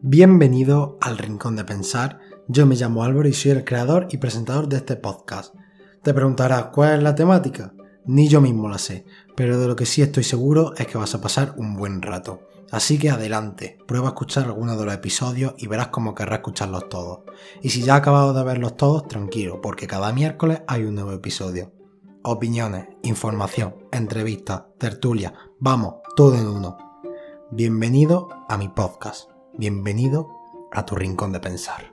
Bienvenido al Rincón de Pensar. Yo me llamo Álvaro y soy el creador y presentador de este podcast. Te preguntarás cuál es la temática. Ni yo mismo la sé, pero de lo que sí estoy seguro es que vas a pasar un buen rato. Así que adelante, prueba a escuchar alguno de los episodios y verás cómo querrás escucharlos todos. Y si ya has acabado de verlos todos, tranquilo, porque cada miércoles hay un nuevo episodio. Opiniones, información, entrevistas, tertulia, vamos, todo en uno. Bienvenido a mi podcast. Bienvenido a tu rincón de pensar.